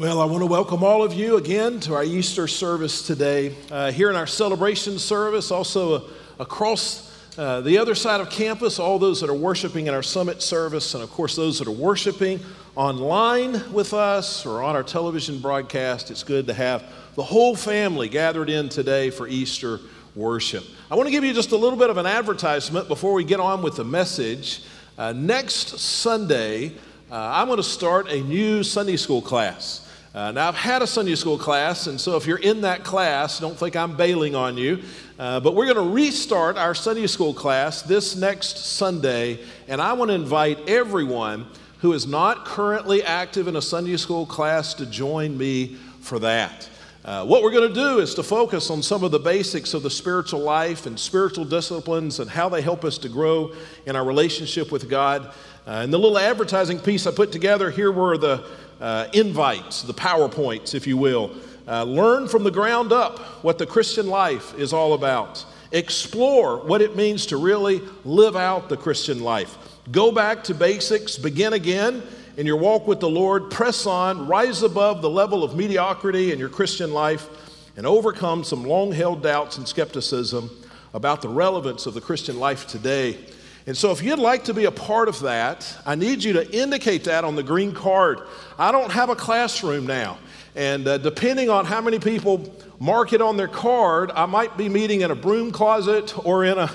Well, I want to welcome all of you again to our Easter service today. Uh, here in our celebration service, also across uh, the other side of campus, all those that are worshiping in our summit service, and of course, those that are worshiping online with us or on our television broadcast. It's good to have the whole family gathered in today for Easter worship. I want to give you just a little bit of an advertisement before we get on with the message. Uh, next Sunday, uh, I'm going to start a new Sunday school class. Uh, now, I've had a Sunday school class, and so if you're in that class, don't think I'm bailing on you. Uh, but we're going to restart our Sunday school class this next Sunday, and I want to invite everyone who is not currently active in a Sunday school class to join me for that. Uh, what we're going to do is to focus on some of the basics of the spiritual life and spiritual disciplines and how they help us to grow in our relationship with God. Uh, and the little advertising piece I put together here were the uh, invites, the PowerPoints, if you will. Uh, learn from the ground up what the Christian life is all about. Explore what it means to really live out the Christian life. Go back to basics, begin again in your walk with the Lord, press on, rise above the level of mediocrity in your Christian life, and overcome some long held doubts and skepticism about the relevance of the Christian life today. And so, if you'd like to be a part of that, I need you to indicate that on the green card. I don't have a classroom now. And uh, depending on how many people mark it on their card, I might be meeting in a broom closet or in a,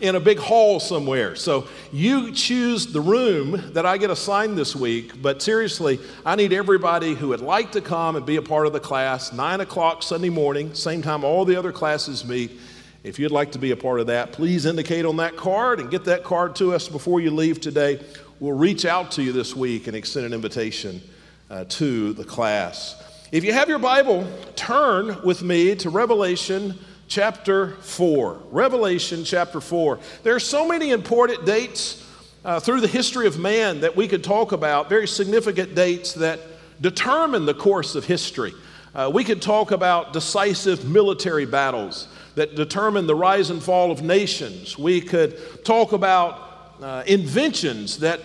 in a big hall somewhere. So you choose the room that I get assigned this week. But seriously, I need everybody who would like to come and be a part of the class, 9 o'clock Sunday morning, same time all the other classes meet. If you'd like to be a part of that, please indicate on that card and get that card to us before you leave today. We'll reach out to you this week and extend an invitation uh, to the class. If you have your Bible, turn with me to Revelation chapter 4. Revelation chapter 4. There are so many important dates uh, through the history of man that we could talk about, very significant dates that determine the course of history. Uh, we could talk about decisive military battles that determine the rise and fall of nations. We could talk about uh, inventions that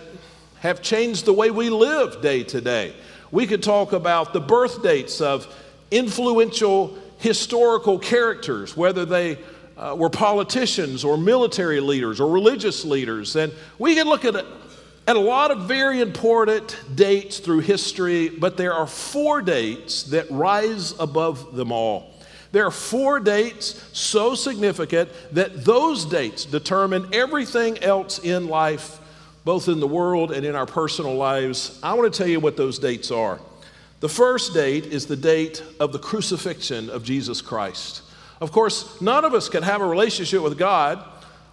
have changed the way we live day to day. We could talk about the birth dates of influential historical characters, whether they uh, were politicians or military leaders or religious leaders. And we could look at, at a lot of very important dates through history, but there are four dates that rise above them all. There are four dates so significant that those dates determine everything else in life, both in the world and in our personal lives. I want to tell you what those dates are. The first date is the date of the crucifixion of Jesus Christ. Of course, none of us can have a relationship with God.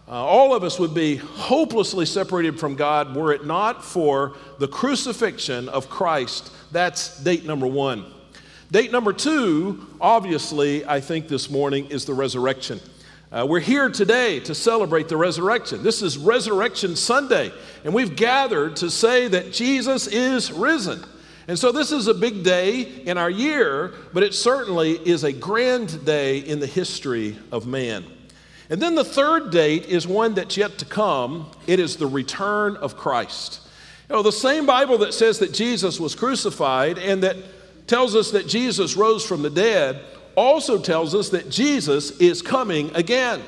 Uh, all of us would be hopelessly separated from God were it not for the crucifixion of Christ. That's date number one. Date number two, obviously, I think this morning is the resurrection. Uh, we're here today to celebrate the resurrection. This is Resurrection Sunday, and we've gathered to say that Jesus is risen. And so, this is a big day in our year, but it certainly is a grand day in the history of man. And then the third date is one that's yet to come it is the return of Christ. You know, the same Bible that says that Jesus was crucified and that tells us that Jesus rose from the dead also tells us that Jesus is coming again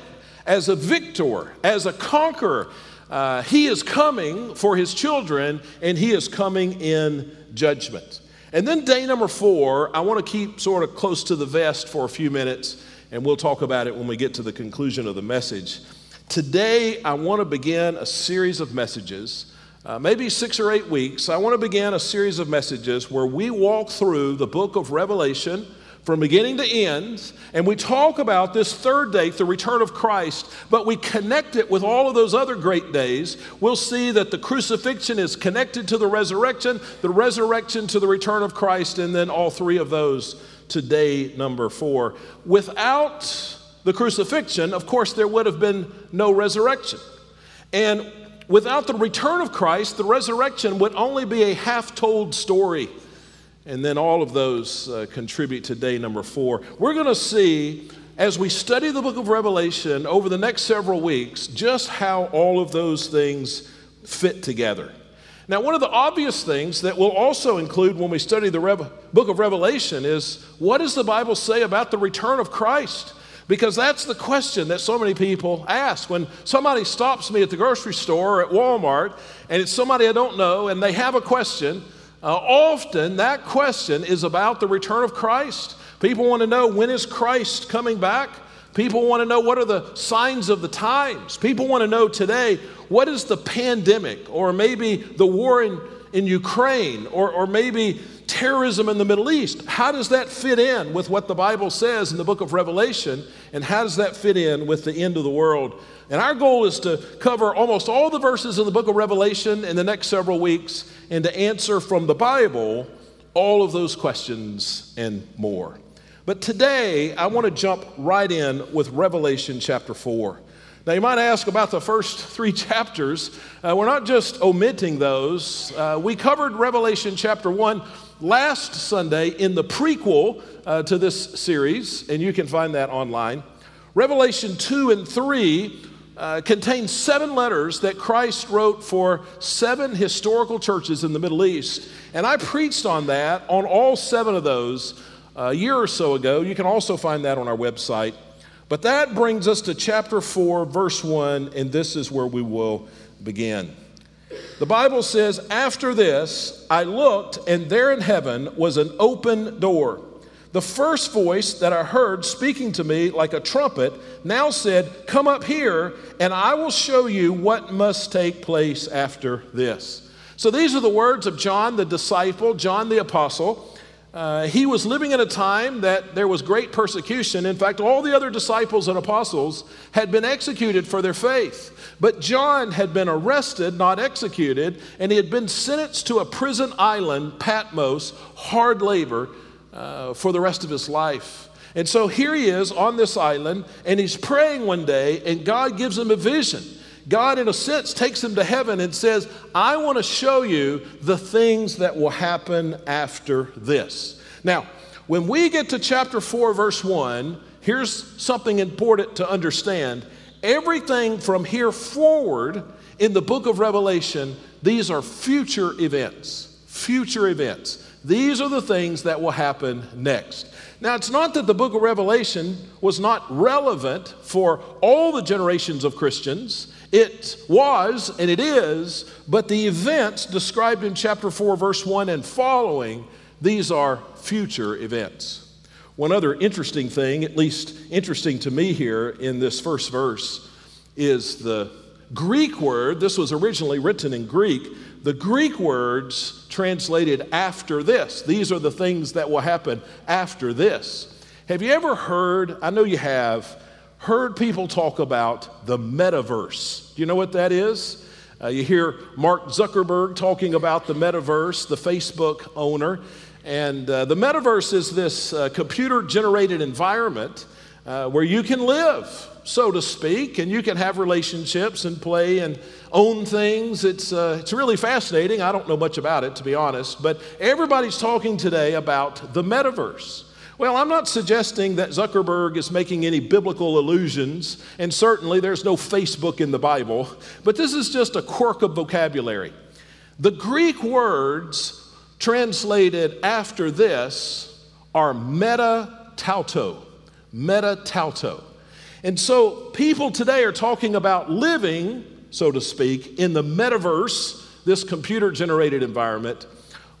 as a victor, as a conqueror. Uh, he is coming for his children and he is coming in judgment. And then, day number four, I want to keep sort of close to the vest for a few minutes, and we'll talk about it when we get to the conclusion of the message. Today, I want to begin a series of messages uh, maybe six or eight weeks, I want to begin a series of messages where we walk through the book of Revelation from beginning to end, and we talk about this third date, the return of Christ, but we connect it with all of those other great days. We'll see that the crucifixion is connected to the resurrection, the resurrection to the return of Christ, and then all three of those to day number four. Without the crucifixion, of course, there would have been no resurrection. And without the return of Christ, the resurrection would only be a half told story. And then all of those uh, contribute to day number four. We're going to see as we study the book of Revelation over the next several weeks just how all of those things fit together. Now, one of the obvious things that we'll also include when we study the Rev- book of Revelation is what does the Bible say about the return of Christ? Because that's the question that so many people ask. When somebody stops me at the grocery store or at Walmart and it's somebody I don't know and they have a question, uh, often that question is about the return of Christ. People want to know when is Christ coming back? People want to know what are the signs of the times. People want to know today what is the pandemic or maybe the war in, in Ukraine or, or maybe terrorism in the Middle East. How does that fit in with what the Bible says in the book of Revelation? And how does that fit in with the end of the world? And our goal is to cover almost all the verses in the book of Revelation in the next several weeks and to answer from the Bible all of those questions and more. But today, I want to jump right in with Revelation chapter 4. Now, you might ask about the first three chapters. Uh, we're not just omitting those. Uh, we covered Revelation chapter 1 last Sunday in the prequel uh, to this series, and you can find that online. Revelation 2 and 3 uh, contain seven letters that Christ wrote for seven historical churches in the Middle East. And I preached on that, on all seven of those a year or so ago. You can also find that on our website. But that brings us to chapter 4, verse 1, and this is where we will begin. The Bible says, After this, I looked, and there in heaven was an open door. The first voice that I heard speaking to me like a trumpet now said, Come up here, and I will show you what must take place after this. So these are the words of John the disciple, John the apostle. Uh, he was living in a time that there was great persecution. In fact, all the other disciples and apostles had been executed for their faith. But John had been arrested, not executed, and he had been sentenced to a prison island, Patmos, hard labor uh, for the rest of his life. And so here he is on this island, and he's praying one day, and God gives him a vision. God, in a sense, takes him to heaven and says, I want to show you the things that will happen after this. Now, when we get to chapter 4, verse 1, here's something important to understand. Everything from here forward in the book of Revelation, these are future events. Future events. These are the things that will happen next. Now, it's not that the book of Revelation was not relevant for all the generations of Christians. It was and it is, but the events described in chapter 4, verse 1 and following, these are future events. One other interesting thing, at least interesting to me here in this first verse, is the Greek word. This was originally written in Greek. The Greek words translated after this. These are the things that will happen after this. Have you ever heard, I know you have, heard people talk about the metaverse. Do you know what that is? Uh, you hear Mark Zuckerberg talking about the metaverse, the Facebook owner. And uh, the metaverse is this uh, computer generated environment uh, where you can live, so to speak, and you can have relationships and play and own things. It's, uh, it's really fascinating. I don't know much about it, to be honest, but everybody's talking today about the metaverse. Well, I'm not suggesting that Zuckerberg is making any biblical allusions, and certainly there's no Facebook in the Bible, but this is just a quirk of vocabulary. The Greek words translated after this are meta tauto. Meta tauto. And so people today are talking about living, so to speak, in the metaverse, this computer generated environment.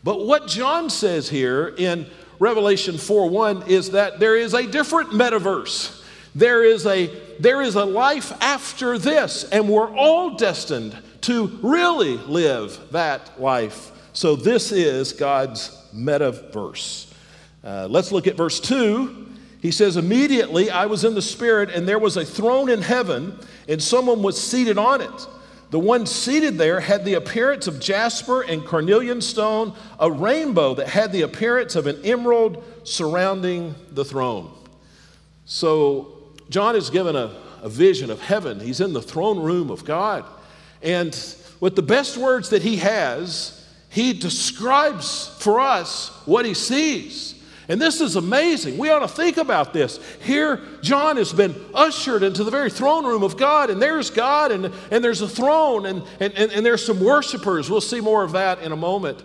But what John says here in Revelation 4 1 is that there is a different metaverse. There is a, there is a life after this, and we're all destined to really live that life. So, this is God's metaverse. Uh, let's look at verse 2. He says, Immediately I was in the Spirit, and there was a throne in heaven, and someone was seated on it. The one seated there had the appearance of jasper and carnelian stone, a rainbow that had the appearance of an emerald surrounding the throne. So, John is given a, a vision of heaven. He's in the throne room of God. And with the best words that he has, he describes for us what he sees. And this is amazing. We ought to think about this. Here, John has been ushered into the very throne room of God, and there's God, and, and there's a throne, and, and, and, and there's some worshipers. We'll see more of that in a moment.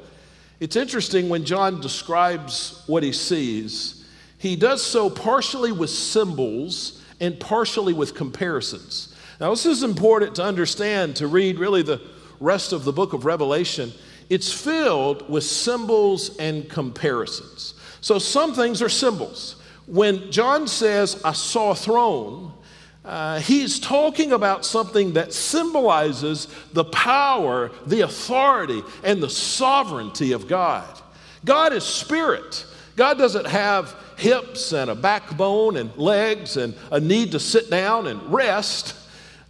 It's interesting when John describes what he sees, he does so partially with symbols and partially with comparisons. Now, this is important to understand to read really the rest of the book of Revelation. It's filled with symbols and comparisons. So some things are symbols. When John says, I saw a throne, uh, he's talking about something that symbolizes the power, the authority, and the sovereignty of God. God is spirit. God doesn't have hips and a backbone and legs and a need to sit down and rest.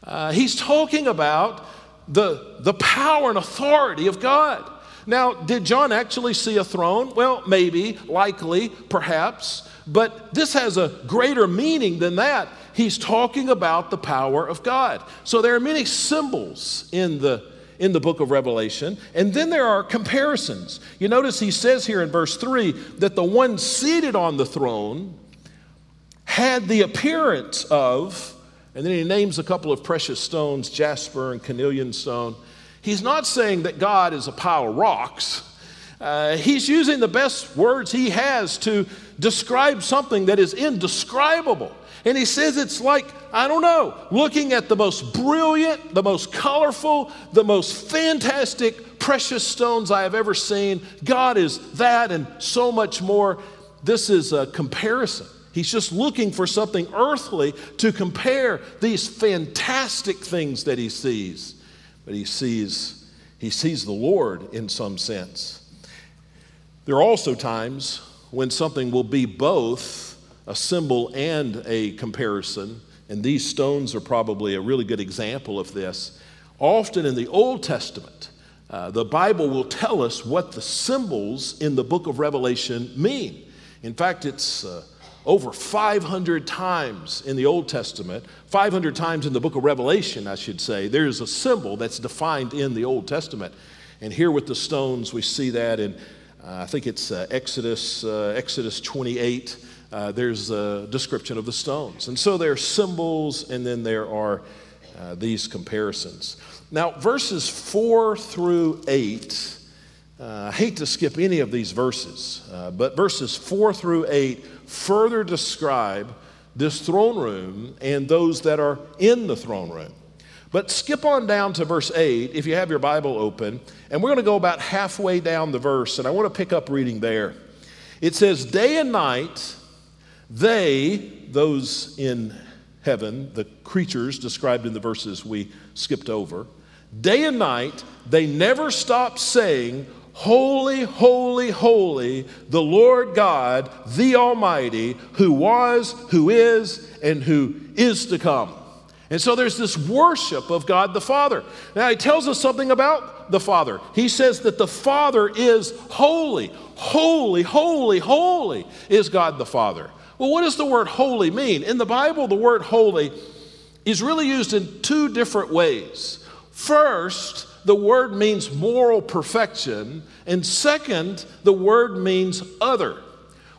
Uh, he's talking about the, the power and authority of God. Now, did John actually see a throne? Well, maybe, likely, perhaps, but this has a greater meaning than that. He's talking about the power of God. So there are many symbols in the in the book of Revelation. And then there are comparisons. You notice he says here in verse 3 that the one seated on the throne had the appearance of, and then he names a couple of precious stones, jasper and carnelian stone. He's not saying that God is a pile of rocks. Uh, he's using the best words he has to describe something that is indescribable. And he says it's like, I don't know, looking at the most brilliant, the most colorful, the most fantastic, precious stones I have ever seen. God is that and so much more. This is a comparison. He's just looking for something earthly to compare these fantastic things that he sees but he sees, he sees the Lord in some sense. There are also times when something will be both a symbol and a comparison, and these stones are probably a really good example of this. Often in the Old Testament, uh, the Bible will tell us what the symbols in the book of Revelation mean. In fact, it's uh, over 500 times in the Old Testament, 500 times in the book of Revelation, I should say, there's a symbol that's defined in the Old Testament. And here with the stones, we see that in, uh, I think it's uh, Exodus, uh, Exodus 28. Uh, there's a description of the stones. And so there are symbols, and then there are uh, these comparisons. Now, verses 4 through 8, uh, I hate to skip any of these verses, but verses 4 through 8 further describe this throne room and those that are in the throne room. But skip on down to verse 8 if you have your Bible open, and we're going to go about halfway down the verse, and I want to pick up reading there. It says, Day and night, they, those in heaven, the creatures described in the verses we skipped over, day and night, they never stop saying, Holy, holy, holy, the Lord God, the Almighty, who was, who is, and who is to come. And so there's this worship of God the Father. Now, he tells us something about the Father. He says that the Father is holy. Holy, holy, holy is God the Father. Well, what does the word holy mean? In the Bible, the word holy is really used in two different ways. First, the word means moral perfection, and second, the word means other.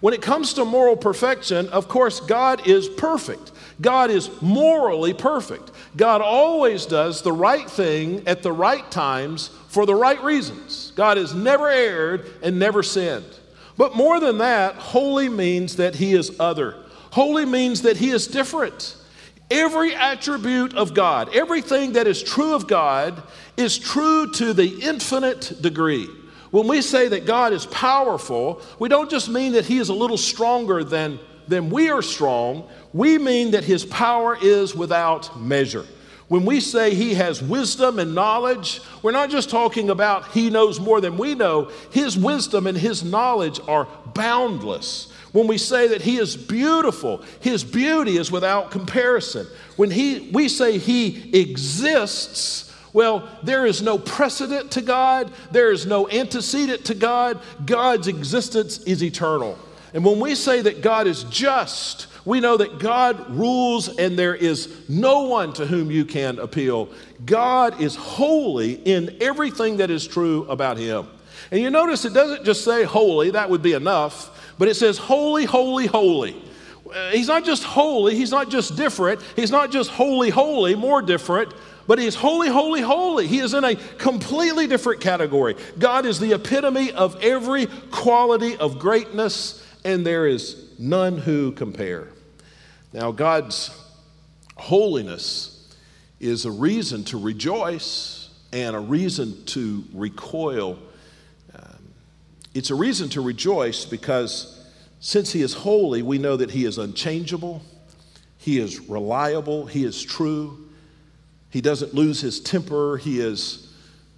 When it comes to moral perfection, of course, God is perfect. God is morally perfect. God always does the right thing at the right times for the right reasons. God has never erred and never sinned. But more than that, holy means that He is other. Holy means that He is different. Every attribute of God, everything that is true of God, is true to the infinite degree. When we say that God is powerful, we don't just mean that He is a little stronger than, than we are strong, we mean that His power is without measure. When we say He has wisdom and knowledge, we're not just talking about He knows more than we know, His wisdom and His knowledge are boundless. When we say that He is beautiful, His beauty is without comparison. When he, we say He exists, well, there is no precedent to God, there is no antecedent to God. God's existence is eternal. And when we say that God is just, we know that God rules and there is no one to whom you can appeal. God is holy in everything that is true about Him. And you notice it doesn't just say holy, that would be enough. But it says, Holy, holy, holy. He's not just holy, he's not just different, he's not just holy, holy, more different, but he's holy, holy, holy. He is in a completely different category. God is the epitome of every quality of greatness, and there is none who compare. Now, God's holiness is a reason to rejoice and a reason to recoil. It's a reason to rejoice because since He is holy, we know that He is unchangeable, He is reliable, He is true, He doesn't lose His temper, He is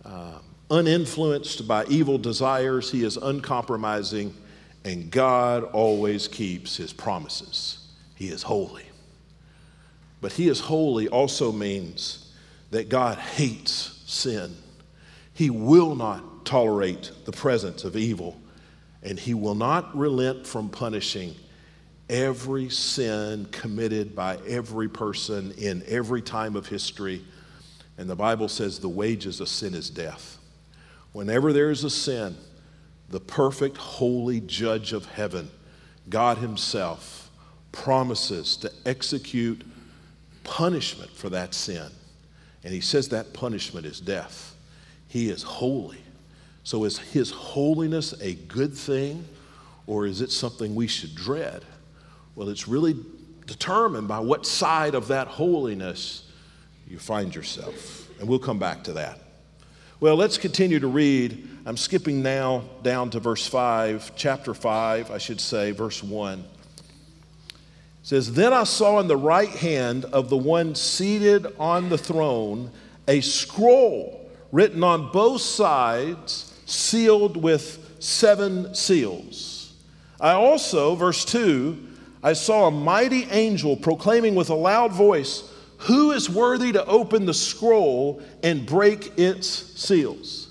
uh, uninfluenced by evil desires, He is uncompromising, and God always keeps His promises. He is holy. But He is holy also means that God hates sin. He will not tolerate the presence of evil, and He will not relent from punishing every sin committed by every person in every time of history. And the Bible says the wages of sin is death. Whenever there is a sin, the perfect, holy judge of heaven, God Himself, promises to execute punishment for that sin. And He says that punishment is death. He is holy. So, is His holiness a good thing or is it something we should dread? Well, it's really determined by what side of that holiness you find yourself. And we'll come back to that. Well, let's continue to read. I'm skipping now down to verse 5, chapter 5, I should say, verse 1. It says, Then I saw in the right hand of the one seated on the throne a scroll written on both sides, sealed with seven seals. I also, verse 2, I saw a mighty angel proclaiming with a loud voice, who is worthy to open the scroll and break its seals?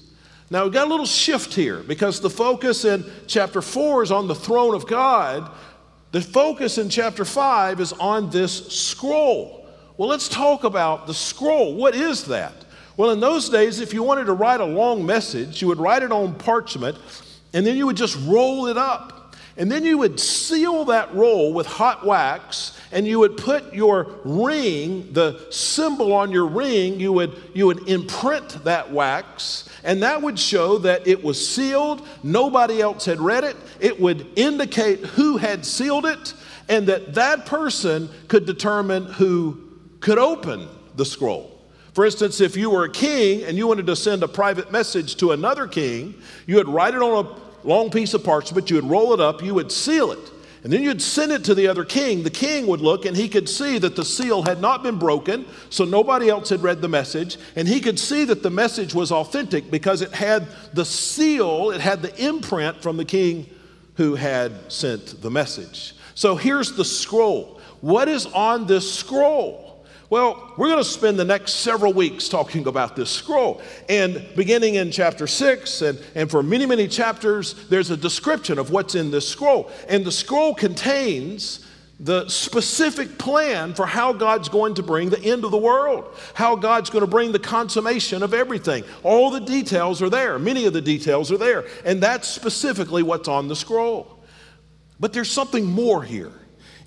Now, we've got a little shift here because the focus in chapter 4 is on the throne of God. The focus in chapter 5 is on this scroll. Well, let's talk about the scroll. What is that? Well, in those days, if you wanted to write a long message, you would write it on parchment and then you would just roll it up. And then you would seal that roll with hot wax and you would put your ring, the symbol on your ring, you would, you would imprint that wax, and that would show that it was sealed, nobody else had read it. It would indicate who had sealed it, and that that person could determine who could open the scroll. For instance, if you were a king and you wanted to send a private message to another king, you would write it on a long piece of parchment, you would roll it up, you would seal it. And then you'd send it to the other king. The king would look and he could see that the seal had not been broken, so nobody else had read the message. And he could see that the message was authentic because it had the seal, it had the imprint from the king who had sent the message. So here's the scroll. What is on this scroll? Well, we're going to spend the next several weeks talking about this scroll. And beginning in chapter 6, and, and for many, many chapters, there's a description of what's in this scroll. And the scroll contains the specific plan for how God's going to bring the end of the world, how God's going to bring the consummation of everything. All the details are there, many of the details are there. And that's specifically what's on the scroll. But there's something more here.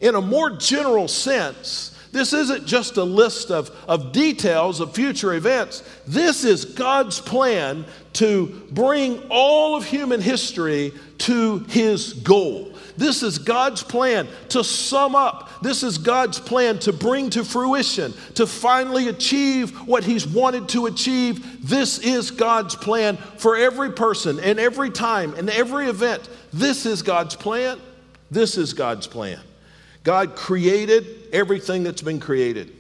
In a more general sense, this isn't just a list of, of details of future events. This is God's plan to bring all of human history to his goal. This is God's plan to sum up. This is God's plan to bring to fruition, to finally achieve what He's wanted to achieve. This is God's plan for every person and every time and every event. This is God's plan. This is God's plan. God created everything that's been created.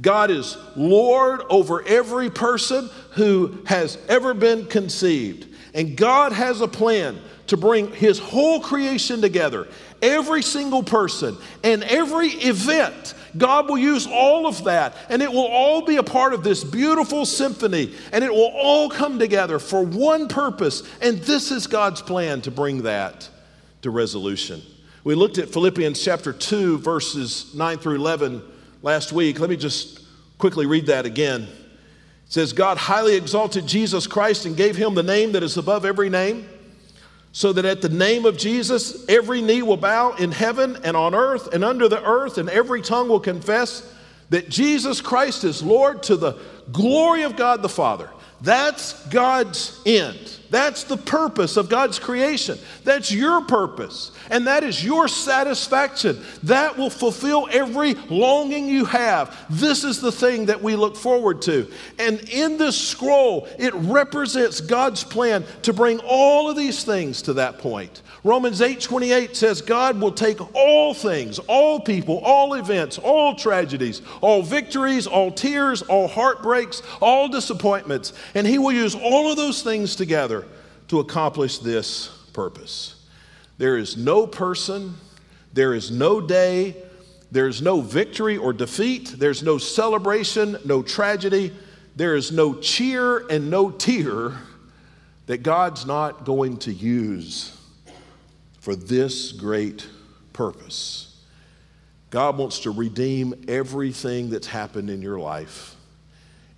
God is Lord over every person who has ever been conceived. And God has a plan to bring His whole creation together, every single person and every event. God will use all of that, and it will all be a part of this beautiful symphony, and it will all come together for one purpose. And this is God's plan to bring that to resolution. We looked at Philippians chapter 2, verses 9 through 11 last week. Let me just quickly read that again. It says, God highly exalted Jesus Christ and gave him the name that is above every name, so that at the name of Jesus, every knee will bow in heaven and on earth and under the earth, and every tongue will confess that Jesus Christ is Lord to the glory of God the Father. That's God's end. That's the purpose of God's creation. That's your purpose. And that is your satisfaction. That will fulfill every longing you have. This is the thing that we look forward to. And in this scroll, it represents God's plan to bring all of these things to that point. Romans 8 28 says, God will take all things, all people, all events, all tragedies, all victories, all tears, all heartbreaks, all disappointments, and He will use all of those things together to accomplish this purpose. There is no person, there is no day, there's no victory or defeat, there's no celebration, no tragedy, there is no cheer and no tear that God's not going to use for this great purpose. God wants to redeem everything that's happened in your life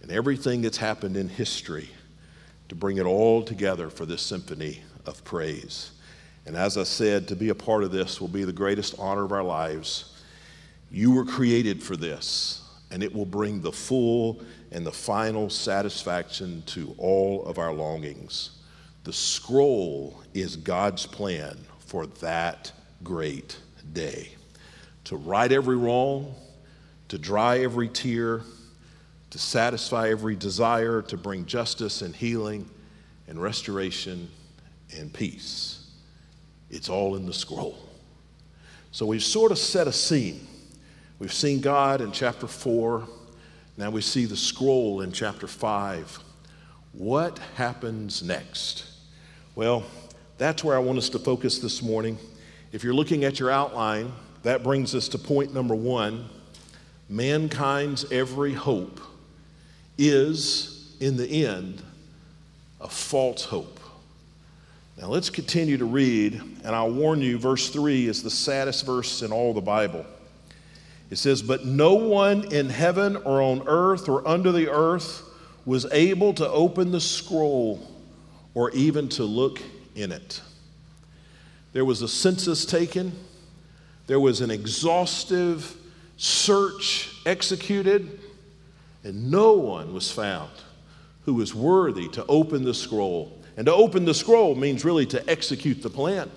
and everything that's happened in history to bring it all together for this symphony of praise. And as I said, to be a part of this will be the greatest honor of our lives. You were created for this, and it will bring the full and the final satisfaction to all of our longings. The scroll is God's plan for that great day. To right every wrong, to dry every tear, to satisfy every desire, to bring justice and healing and restoration and peace. It's all in the scroll. So we've sort of set a scene. We've seen God in chapter 4. Now we see the scroll in chapter 5. What happens next? Well, that's where I want us to focus this morning. If you're looking at your outline, that brings us to point number one mankind's every hope is, in the end, a false hope. Now let's continue to read, and I'll warn you, verse 3 is the saddest verse in all the Bible. It says, But no one in heaven or on earth or under the earth was able to open the scroll or even to look in it. There was a census taken, there was an exhaustive search executed, and no one was found who was worthy to open the scroll. And to open the scroll means really to execute the plan.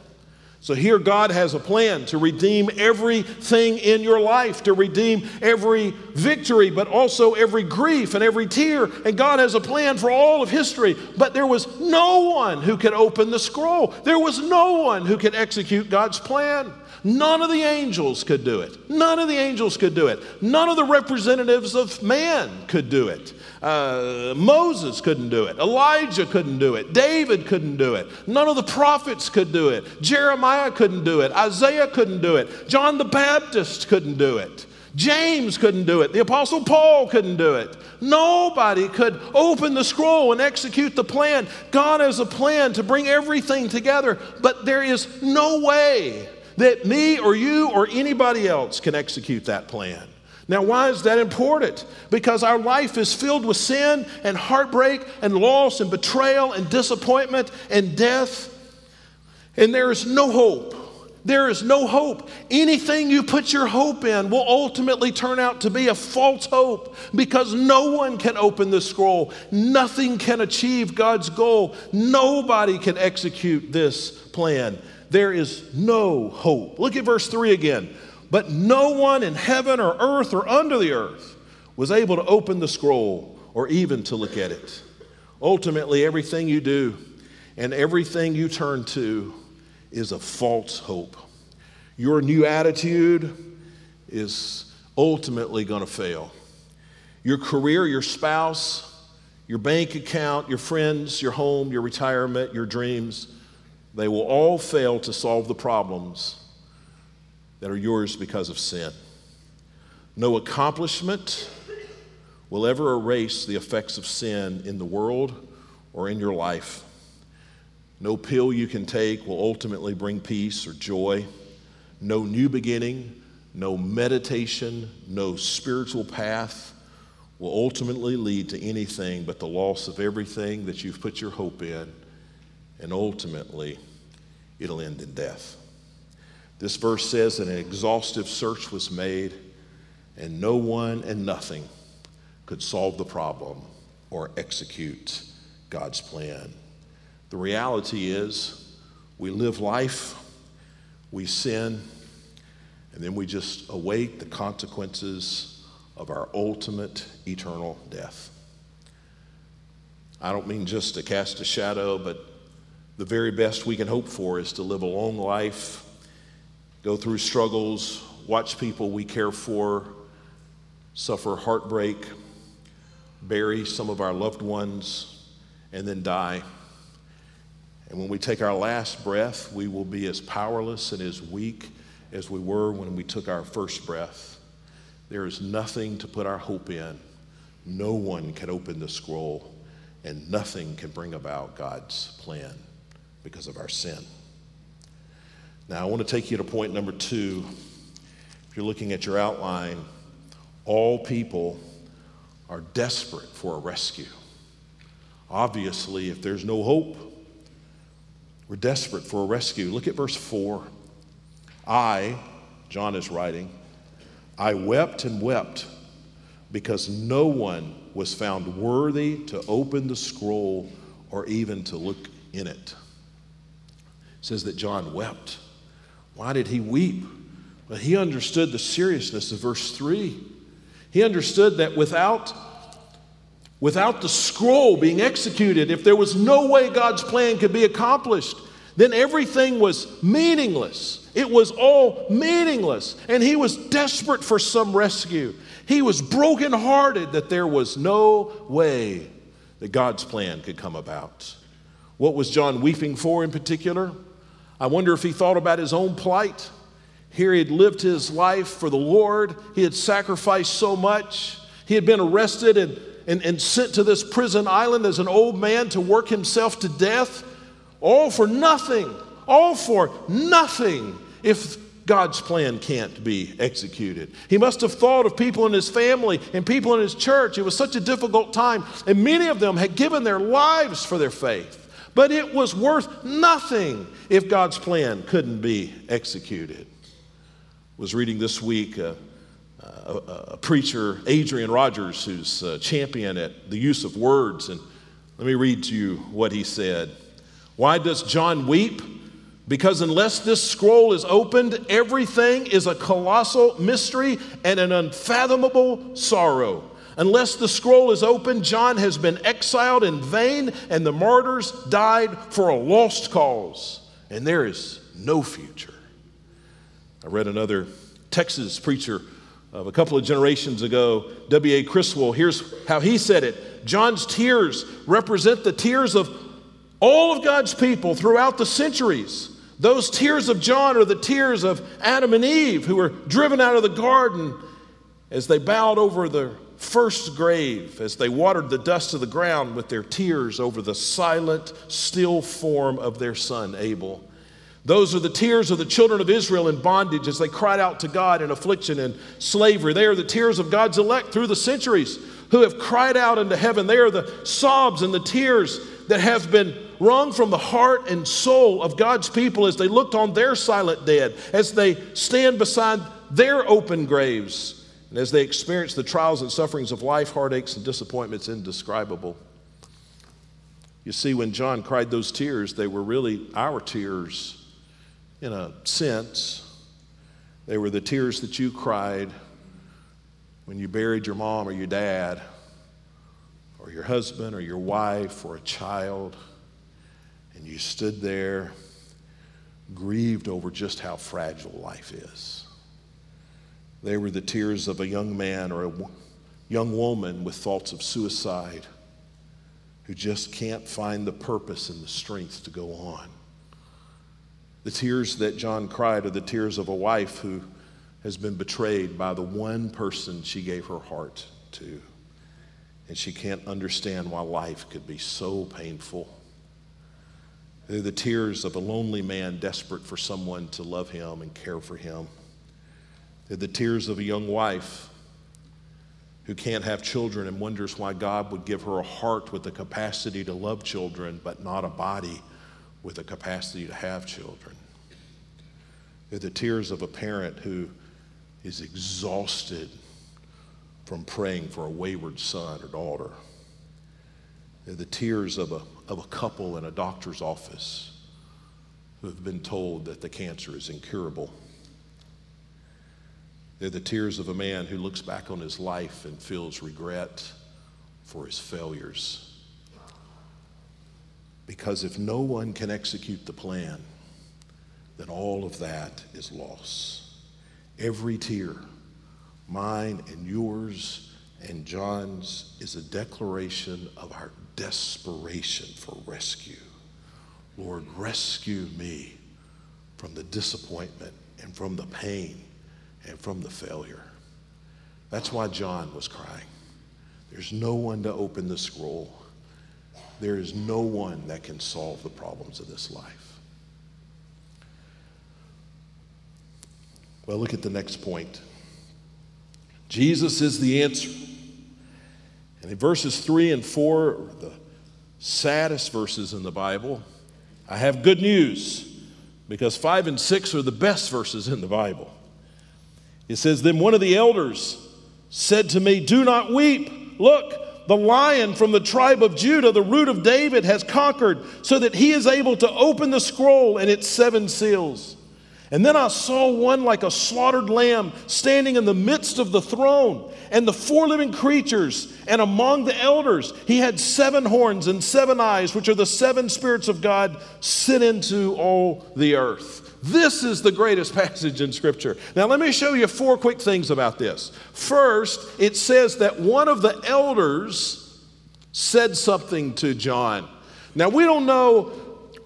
So here, God has a plan to redeem everything in your life, to redeem every victory, but also every grief and every tear. And God has a plan for all of history. But there was no one who could open the scroll, there was no one who could execute God's plan. None of the angels could do it. None of the angels could do it. None of the representatives of man could do it. Uh, Moses couldn't do it. Elijah couldn't do it. David couldn't do it. None of the prophets could do it. Jeremiah couldn't do it. Isaiah couldn't do it. John the Baptist couldn't do it. James couldn't do it. The Apostle Paul couldn't do it. Nobody could open the scroll and execute the plan. God has a plan to bring everything together, but there is no way that me or you or anybody else can execute that plan. Now, why is that important? Because our life is filled with sin and heartbreak and loss and betrayal and disappointment and death. And there is no hope. There is no hope. Anything you put your hope in will ultimately turn out to be a false hope because no one can open the scroll. Nothing can achieve God's goal. Nobody can execute this plan. There is no hope. Look at verse 3 again. But no one in heaven or earth or under the earth was able to open the scroll or even to look at it. Ultimately, everything you do and everything you turn to is a false hope. Your new attitude is ultimately going to fail. Your career, your spouse, your bank account, your friends, your home, your retirement, your dreams, they will all fail to solve the problems that are yours because of sin. No accomplishment will ever erase the effects of sin in the world or in your life. No pill you can take will ultimately bring peace or joy. No new beginning, no meditation, no spiritual path will ultimately lead to anything but the loss of everything that you've put your hope in and ultimately it'll end in death. This verse says that an exhaustive search was made, and no one and nothing could solve the problem or execute God's plan. The reality is, we live life, we sin, and then we just await the consequences of our ultimate eternal death. I don't mean just to cast a shadow, but the very best we can hope for is to live a long life, go through struggles, watch people we care for suffer heartbreak, bury some of our loved ones, and then die. And when we take our last breath, we will be as powerless and as weak as we were when we took our first breath. There is nothing to put our hope in. No one can open the scroll, and nothing can bring about God's plan because of our sin. Now, I want to take you to point number two. If you're looking at your outline, all people are desperate for a rescue. Obviously, if there's no hope, we're desperate for a rescue. Look at verse 4. I, John is writing, I wept and wept because no one was found worthy to open the scroll or even to look in it. Says that John wept. Why did he weep? Well, he understood the seriousness of verse 3. He understood that without, without the scroll being executed, if there was no way God's plan could be accomplished, then everything was meaningless. It was all meaningless. And he was desperate for some rescue. He was brokenhearted that there was no way that God's plan could come about. What was John weeping for in particular? I wonder if he thought about his own plight. Here he had lived his life for the Lord. He had sacrificed so much. He had been arrested and, and, and sent to this prison island as an old man to work himself to death. All for nothing. All for nothing if God's plan can't be executed. He must have thought of people in his family and people in his church. It was such a difficult time, and many of them had given their lives for their faith. But it was worth nothing if God's plan couldn't be executed I was reading this week uh, a, a, preacher, Adrian Rogers, who's a champion at the use of words. And let me read to you what he said. Why does John weep? Because unless this scroll is opened, everything is a colossal mystery and an unfathomable sorrow. Unless the scroll is opened, John has been exiled in vain, and the martyrs died for a lost cause, and there is no future. I read another Texas preacher of a couple of generations ago, W.A. Criswell. Here's how he said it John's tears represent the tears of all of God's people throughout the centuries. Those tears of John are the tears of Adam and Eve who were driven out of the garden as they bowed over the first grave, as they watered the dust of the ground with their tears over the silent, still form of their son Abel. Those are the tears of the children of Israel in bondage as they cried out to God in affliction and slavery. They are the tears of God's elect through the centuries who have cried out into heaven. They are the sobs and the tears that have been wrung from the heart and soul of God's people as they looked on their silent dead, as they stand beside their open graves, and as they experience the trials and sufferings of life, heartaches, and disappointments indescribable. You see, when John cried those tears, they were really our tears in a sense. They were the tears that you cried when you buried your mom or your dad, or your husband or your wife or a child, and you stood there grieved over just how fragile life is. They were the tears of a young man or a young woman with thoughts of suicide who just can't find the purpose and the strength to go on. The tears that John cried are the tears of a wife who has been betrayed by the one person she gave her heart to. And she can't understand why life could be so painful. They're the tears of a lonely man desperate for someone to love him and care for him. They're the tears of a young wife who can't have children and wonders why God would give her a heart with the capacity to love children, but not a body with the capacity to have children. They're the tears of a parent who is exhausted from praying for a wayward son or daughter. They're the tears of a, of a couple in a doctor's office who have been told that the cancer is incurable. They're the tears of a man who looks back on his life and feels regret for his failures. Because if no one can execute the plan, then all of that is loss. Every tear, mine and yours and John's, is a declaration of our desperation for rescue. Lord, rescue me from the disappointment and from the pain and from the failure. That's why John was crying. There's no one to open the scroll. There is no one that can solve the problems of this life. Well, look at the next point. Jesus is the answer. And in verses 3 and 4, the saddest verses in the Bible, I have good news because 5 and 6 are the best verses in the Bible. It says, Then one of the elders said to me, Do not weep. Look, the lion from the tribe of Judah, the root of David, has conquered, so that he is able to open the scroll and its seven seals. And then I saw one like a slaughtered lamb standing in the midst of the throne and the four living creatures, and among the elders, he had seven horns and seven eyes, which are the seven spirits of God sent into all the earth. This is the greatest passage in Scripture. Now, let me show you four quick things about this. First, it says that one of the elders said something to John. Now, we don't know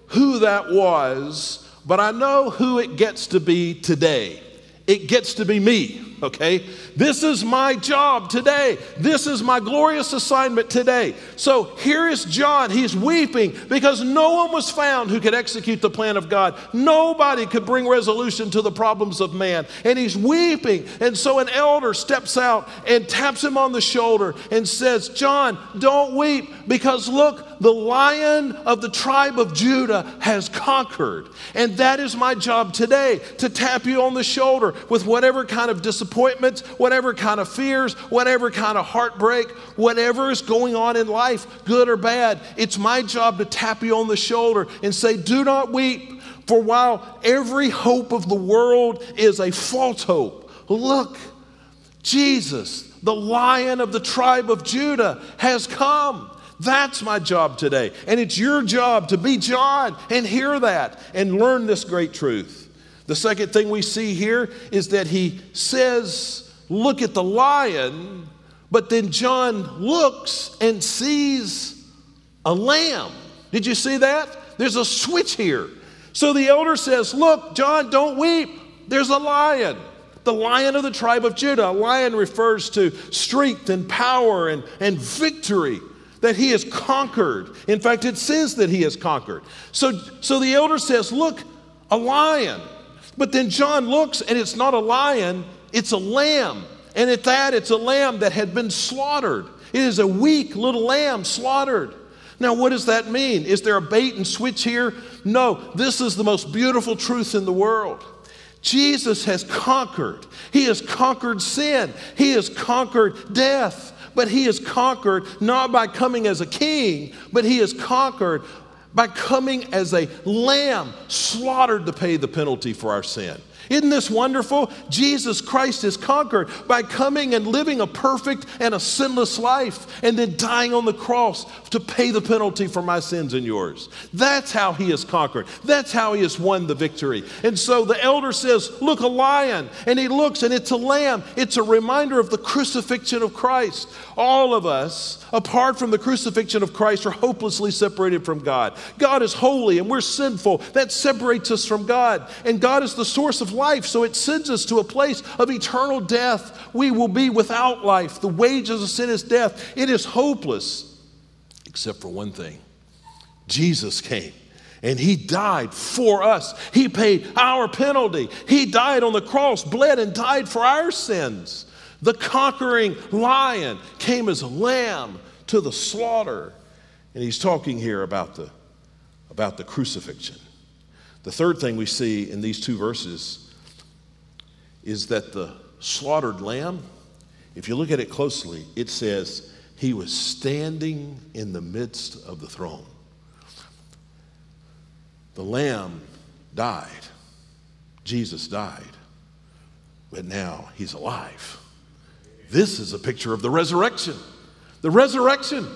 who that was, but I know who it gets to be today. It gets to be me okay? This is my job today. This is my glorious assignment today. So here is John. He's weeping because no one was found who could execute the plan of God. Nobody could bring resolution to the problems of man. And he's weeping. And so an elder steps out and taps him on the shoulder and says, John, don't weep because look, the lion of the tribe of Judah has conquered. And that is my job today to tap you on the shoulder with whatever kind of disappointments, whatever kind of fears, whatever kind of heartbreak, whatever is going on in life, good or bad, it's my job to tap you on the shoulder and say, Do not weep. For while every hope of the world is a false hope, look, Jesus, the lion of the tribe of Judah, has come. That's my job today. And it's your job to be John and hear that and learn this great truth. The second thing we see here is that he says, Look at the lion, but then John looks and sees a lamb. Did you see that? There's a switch here. So the elder says, Look, John, don't weep. There's a lion. The lion of the tribe of Judah. A lion refers to strength and power and, and victory that he has conquered. In fact, it says that he has conquered. So, so the elder says, Look, a lion. But then John looks and it's not a lion, it's a lamb. And at that, it's a lamb that had been slaughtered. It is a weak little lamb slaughtered. Now, what does that mean? Is there a bait and switch here? No, this is the most beautiful truth in the world. Jesus has conquered. He has conquered sin. He has conquered death. But he is conquered not by coming as a king, but he is conquered by coming as a lamb slaughtered to pay the penalty for our sin. Isn't this wonderful? Jesus Christ is conquered by coming and living a perfect and a sinless life and then dying on the cross to pay the penalty for my sins and yours. That's how he has conquered. That's how he has won the victory. And so the elder says, Look, a lion. And he looks and it's a lamb. It's a reminder of the crucifixion of Christ. All of us, apart from the crucifixion of Christ, are hopelessly separated from God. God is holy and we're sinful. That separates us from God. And God is the source of life, so it sends us to a place of eternal death. We will be without life. The wages of sin is death. It is hopeless, except for one thing Jesus came. And he died for us. He paid our penalty. He died on the cross, bled, and died for our sins. The conquering lion came as a lamb to the slaughter. And he's talking here about the about the crucifixion. The third thing we see in these two verses is that the slaughtered lamb, if you look at it closely, it says he was standing in the midst of the throne. The lamb died, Jesus died, but now he's alive. This is a picture of the resurrection. The resurrection.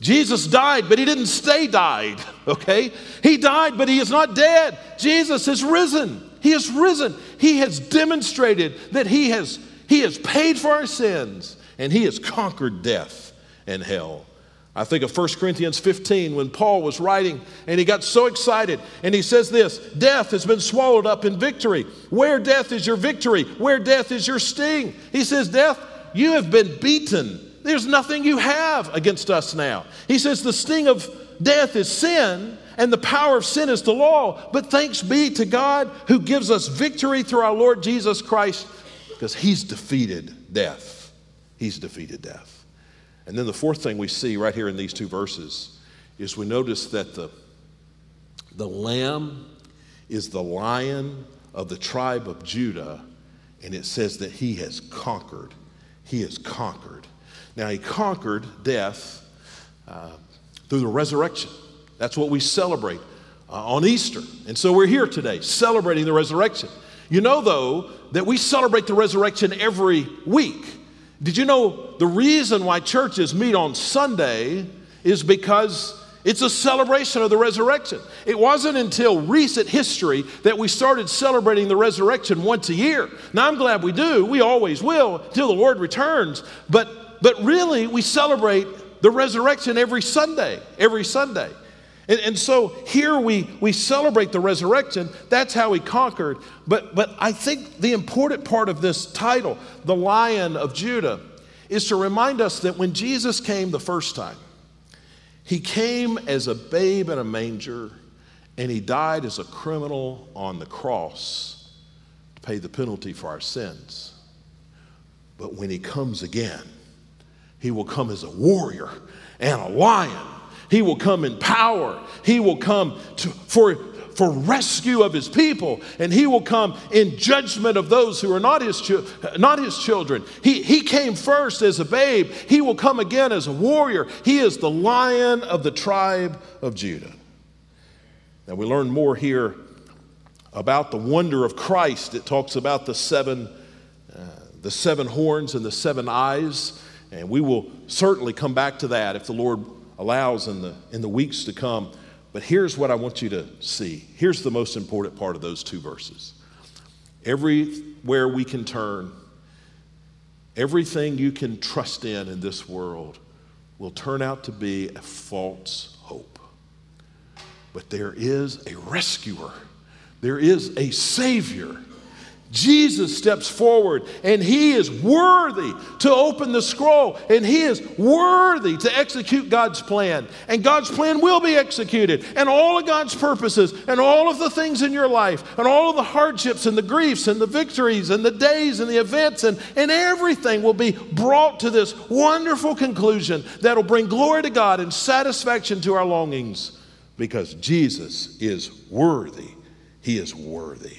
Jesus died, but he didn't stay died, okay? He died, but he is not dead. Jesus is risen. He is risen. He has demonstrated that he has, he has paid for our sins and he has conquered death and hell. I think of 1 Corinthians 15 when Paul was writing and he got so excited and he says this Death has been swallowed up in victory. Where death is your victory? Where death is your sting? He says, Death, you have been beaten. There's nothing you have against us now. He says, The sting of death is sin, and the power of sin is the law. But thanks be to God who gives us victory through our Lord Jesus Christ because he's defeated death. He's defeated death. And then the fourth thing we see right here in these two verses is we notice that the, the lamb is the lion of the tribe of Judah, and it says that he has conquered. He has conquered. Now, he conquered death uh, through the resurrection. That's what we celebrate uh, on Easter. And so we're here today celebrating the resurrection. You know, though, that we celebrate the resurrection every week. Did you know the reason why churches meet on Sunday is because it's a celebration of the resurrection. It wasn't until recent history that we started celebrating the resurrection once a year. Now, I'm glad we do. We always will until the Lord returns. But, but really, we celebrate the resurrection every Sunday, every Sunday. And, and, so here we, we celebrate the resurrection. That's how he conquered. But, but I think the important part of this title, the Lion of Judah, is to remind us that when Jesus came the first time, he came as a babe in a manger and he died as a criminal on the cross to pay the penalty for our sins. But when he comes again, he will come as a warrior and a lion he will come in power. He will come to, for, for rescue of his people, and he will come in judgment of those who are not his, not his children. He, he came first as a babe. He will come again as a warrior. He is the lion of the tribe of Judah. Now we learn more here about the wonder of Christ. It talks about the seven, uh, the seven horns and the seven eyes, and we will certainly come back to that if the Lord allows in the, in the weeks to come. But here's what I want you to see. Here's the most important part of those two verses. Everywhere we can turn, everything you can trust in in this world will turn out to be a false hope. But there is a rescuer, there is a Savior Jesus steps forward and he is worthy to open the scroll and he is worthy to execute God's plan. And God's plan will be executed. And all of God's purposes and all of the things in your life and all of the hardships and the griefs and the victories and the days and the events and, and everything will be brought to this wonderful conclusion that'll bring glory to God and satisfaction to our longings because Jesus is worthy. He is worthy.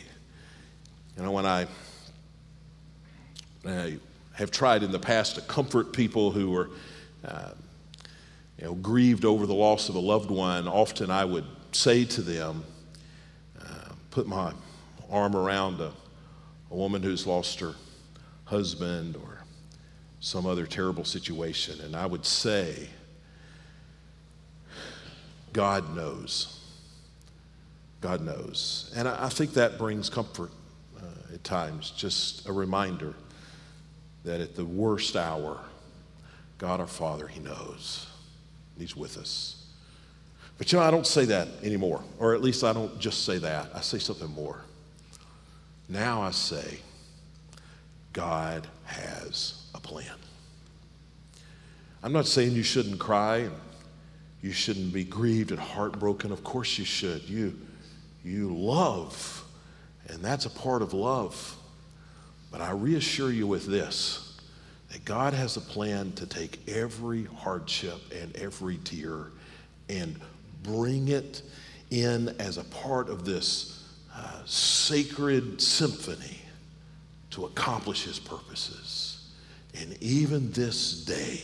You know, when I, I have tried in the past to comfort people who were uh, you know, grieved over the loss of a loved one, often I would say to them, uh, put my arm around a, a woman who's lost her husband or some other terrible situation, and I would say, God knows. God knows. And I, I think that brings comfort at times, just a reminder that at the worst hour, God our Father, He knows. He's with us. But you know, I don't say that anymore, or at least I don't just say that. I say something more. Now I say, God has a plan. I'm not saying you shouldn't cry you shouldn't be grieved and heartbroken. Of course you should. You, you love and that's a part of love. But I reassure you with this that God has a plan to take every hardship and every tear and bring it in as a part of this uh, sacred symphony to accomplish his purposes. And even this day,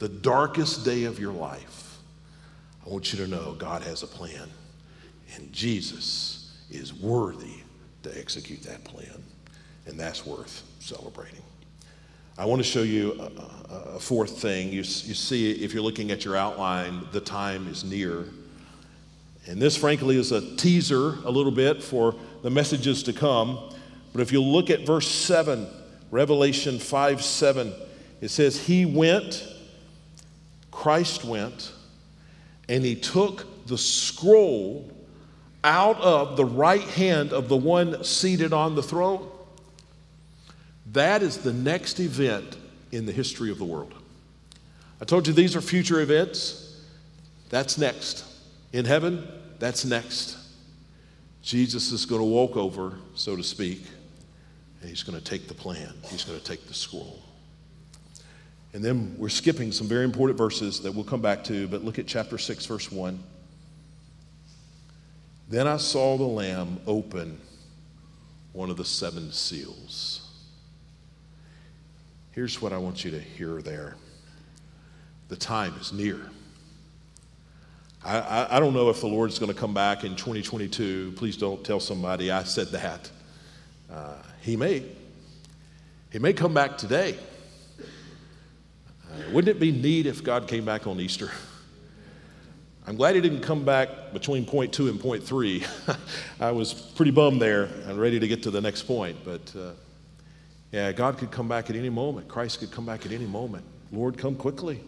the darkest day of your life, I want you to know God has a plan. And Jesus is worthy to execute that plan. And that's worth celebrating. I want to show you a, a, fourth thing. You, you see, if you're looking at your outline, the time is near. And this, frankly, is a teaser a little bit for the messages to come. But if you look at verse 7, Revelation 5 7, it says, He went, Christ went, and He took the scroll out of the right hand of the one seated on the throne. That is the next event in the history of the world. I told you these are future events. That's next. In heaven, that's next. Jesus is going to walk over, so to speak, and he's going to take the plan, he's going to take the scroll. And then we're skipping some very important verses that we'll come back to, but look at chapter 6, verse 1. Then I saw the Lamb open one of the seven seals. Here's what I want you to hear there the time is near. I, I, I don't know if the Lord's going to come back in 2022. Please don't tell somebody I said that. Uh, he may. He may come back today. Uh, wouldn't it be neat if God came back on Easter? I'm glad he didn't come back between point two and point three. I was pretty bummed there and ready to get to the next point. But uh, yeah, God could come back at any moment. Christ could come back at any moment. Lord, come quickly.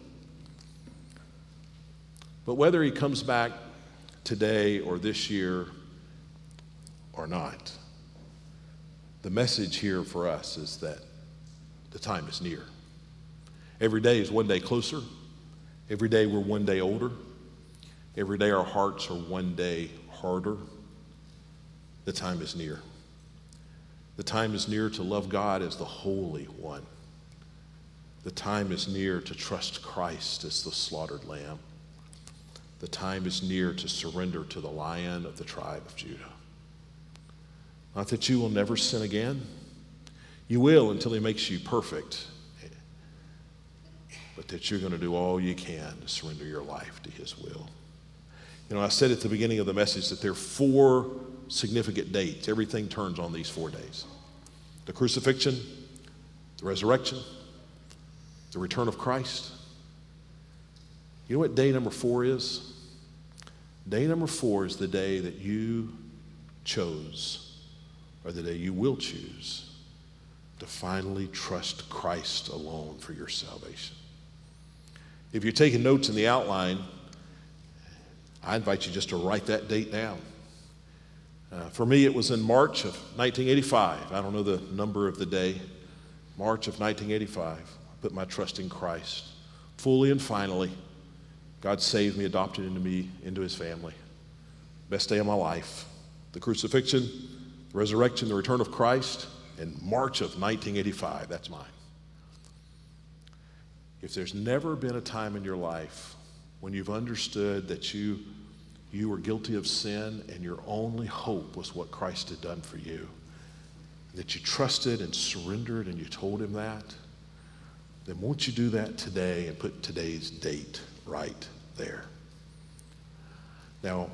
But whether he comes back today or this year or not, the message here for us is that the time is near. Every day is one day closer. Every day we're one day older. Every day our hearts are one day harder. The time is near. The time is near to love God as the Holy One. The time is near to trust Christ as the slaughtered lamb. The time is near to surrender to the lion of the tribe of Judah. Not that you will never sin again. You will until he makes you perfect. But that you're going to do all you can to surrender your life to his will. You know, I said at the beginning of the message that there are four significant dates. Everything turns on these four days the crucifixion, the resurrection, the return of Christ. You know what day number four is? Day number four is the day that you chose, or the day you will choose, to finally trust Christ alone for your salvation. If you're taking notes in the outline, I invite you just to write that date down. Uh, for me, it was in March of 1985. I don't know the number of the day. March of 1985. I put my trust in Christ. Fully and finally, God saved me, adopted into me, into his family. Best day of my life. The crucifixion, the resurrection, the return of Christ, in March of 1985. That's mine. If there's never been a time in your life when you've understood that you you were guilty of sin and your only hope was what Christ had done for you, that you trusted and surrendered and you told him that, then won't you do that today and put today's date right there? Now,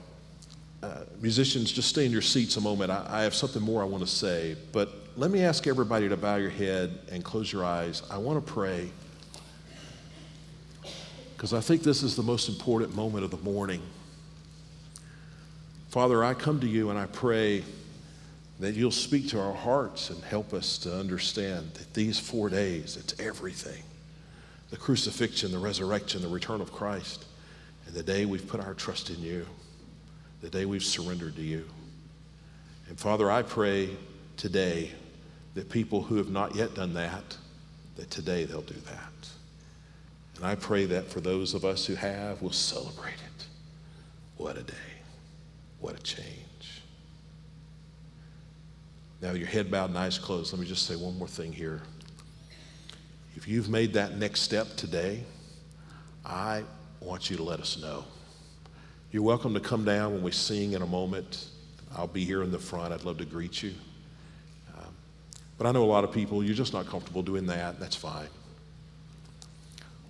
uh, musicians, just stay in your seats a moment. I, I have something more I want to say, but let me ask everybody to bow your head and close your eyes. I want to pray because I think this is the most important moment of the morning. Father, I come to you and I pray that you'll speak to our hearts and help us to understand that these four days, it's everything the crucifixion, the resurrection, the return of Christ, and the day we've put our trust in you, the day we've surrendered to you. And Father, I pray today that people who have not yet done that, that today they'll do that. And I pray that for those of us who have, we'll celebrate it. What a day. What a change. Now, your head bowed and eyes closed. Let me just say one more thing here. If you've made that next step today, I want you to let us know. You're welcome to come down when we sing in a moment. I'll be here in the front. I'd love to greet you. Um, but I know a lot of people, you're just not comfortable doing that. That's fine.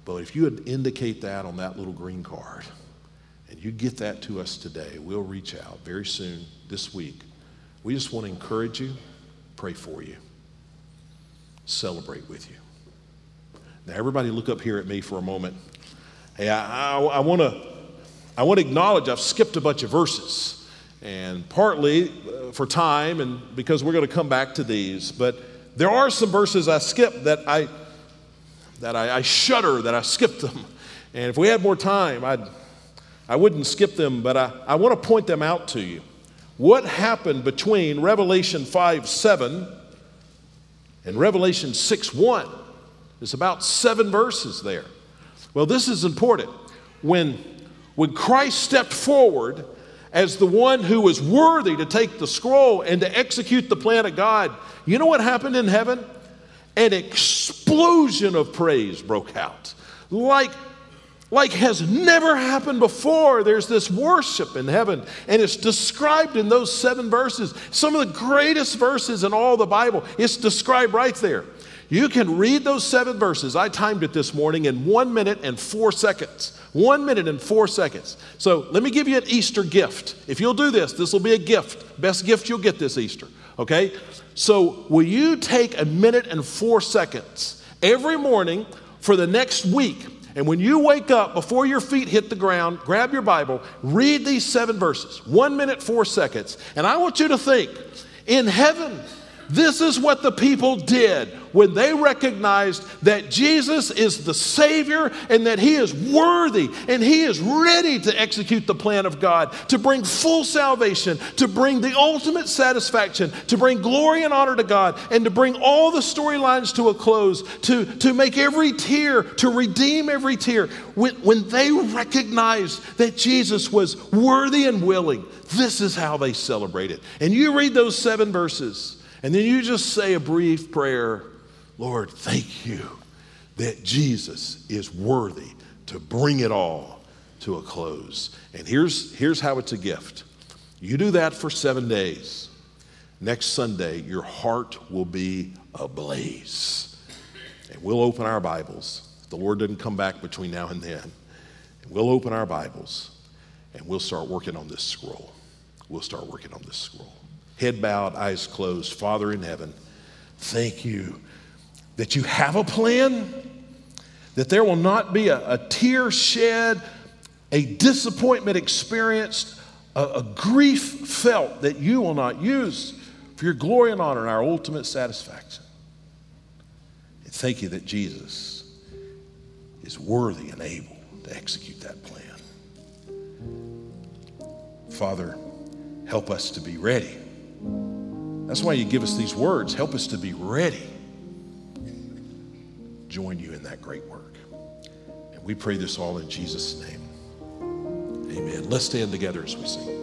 But if you would indicate that on that little green card and you get that to us today, we'll reach out very soon this week. We just want to encourage you, pray for you, celebrate with you. Now, everybody, look up here at me for a moment. Hey, I, I, I want to I want to acknowledge I've skipped a bunch of verses, and partly uh, for time and because we're going to come back to these, but there are some verses I skipped that I that I, I shudder that I skipped them. And if we had more time, I'd, I wouldn't skip them, but I, I want to point them out to you. What happened between Revelation 5 7 and Revelation 6 1? There's about seven verses there. Well, this is important. When, when Christ stepped forward as the one who was worthy to take the scroll and to execute the plan of God, you know what happened in heaven? An explosion of praise broke out. Like like has never happened before. There's this worship in heaven, and it's described in those seven verses. Some of the greatest verses in all the Bible. It's described right there. You can read those seven verses. I timed it this morning in one minute and four seconds. One minute and four seconds. So let me give you an Easter gift. If you'll do this, this will be a gift. Best gift you'll get this Easter. Okay? So will you take a minute and four seconds every morning for the next week? And when you wake up, before your feet hit the ground, grab your Bible, read these seven verses, one minute, four seconds. And I want you to think in heaven, this is what the people did when they recognized that Jesus is the Savior and that He is worthy and He is ready to execute the plan of God, to bring full salvation, to bring the ultimate satisfaction, to bring glory and honor to God, and to bring all the storylines to a close, to, to make every tear, to redeem every tear. When, when they recognized that Jesus was worthy and willing, this is how they celebrated. And you read those seven verses. And then you just say a brief prayer Lord, thank you that Jesus is worthy to bring it all to a close. And here's, here's how it's a gift you do that for seven days. Next Sunday, your heart will be ablaze. And we'll open our Bibles. The Lord didn't come back between now and then. We'll open our Bibles and we'll start working on this scroll. We'll start working on this scroll head bowed, eyes closed. Father in heaven, thank you that you have a plan, that there will not be a, a tear shed, a disappointment experienced, a, a grief felt that you will not use for your glory and honor and our ultimate satisfaction. And thank you that Jesus is worthy and able to execute that plan. Father, help us to be ready that's why you give us these words. Help us to be ready. Join you in that great work. And we pray this all in Jesus' name. Amen. Let's stand together as we sing.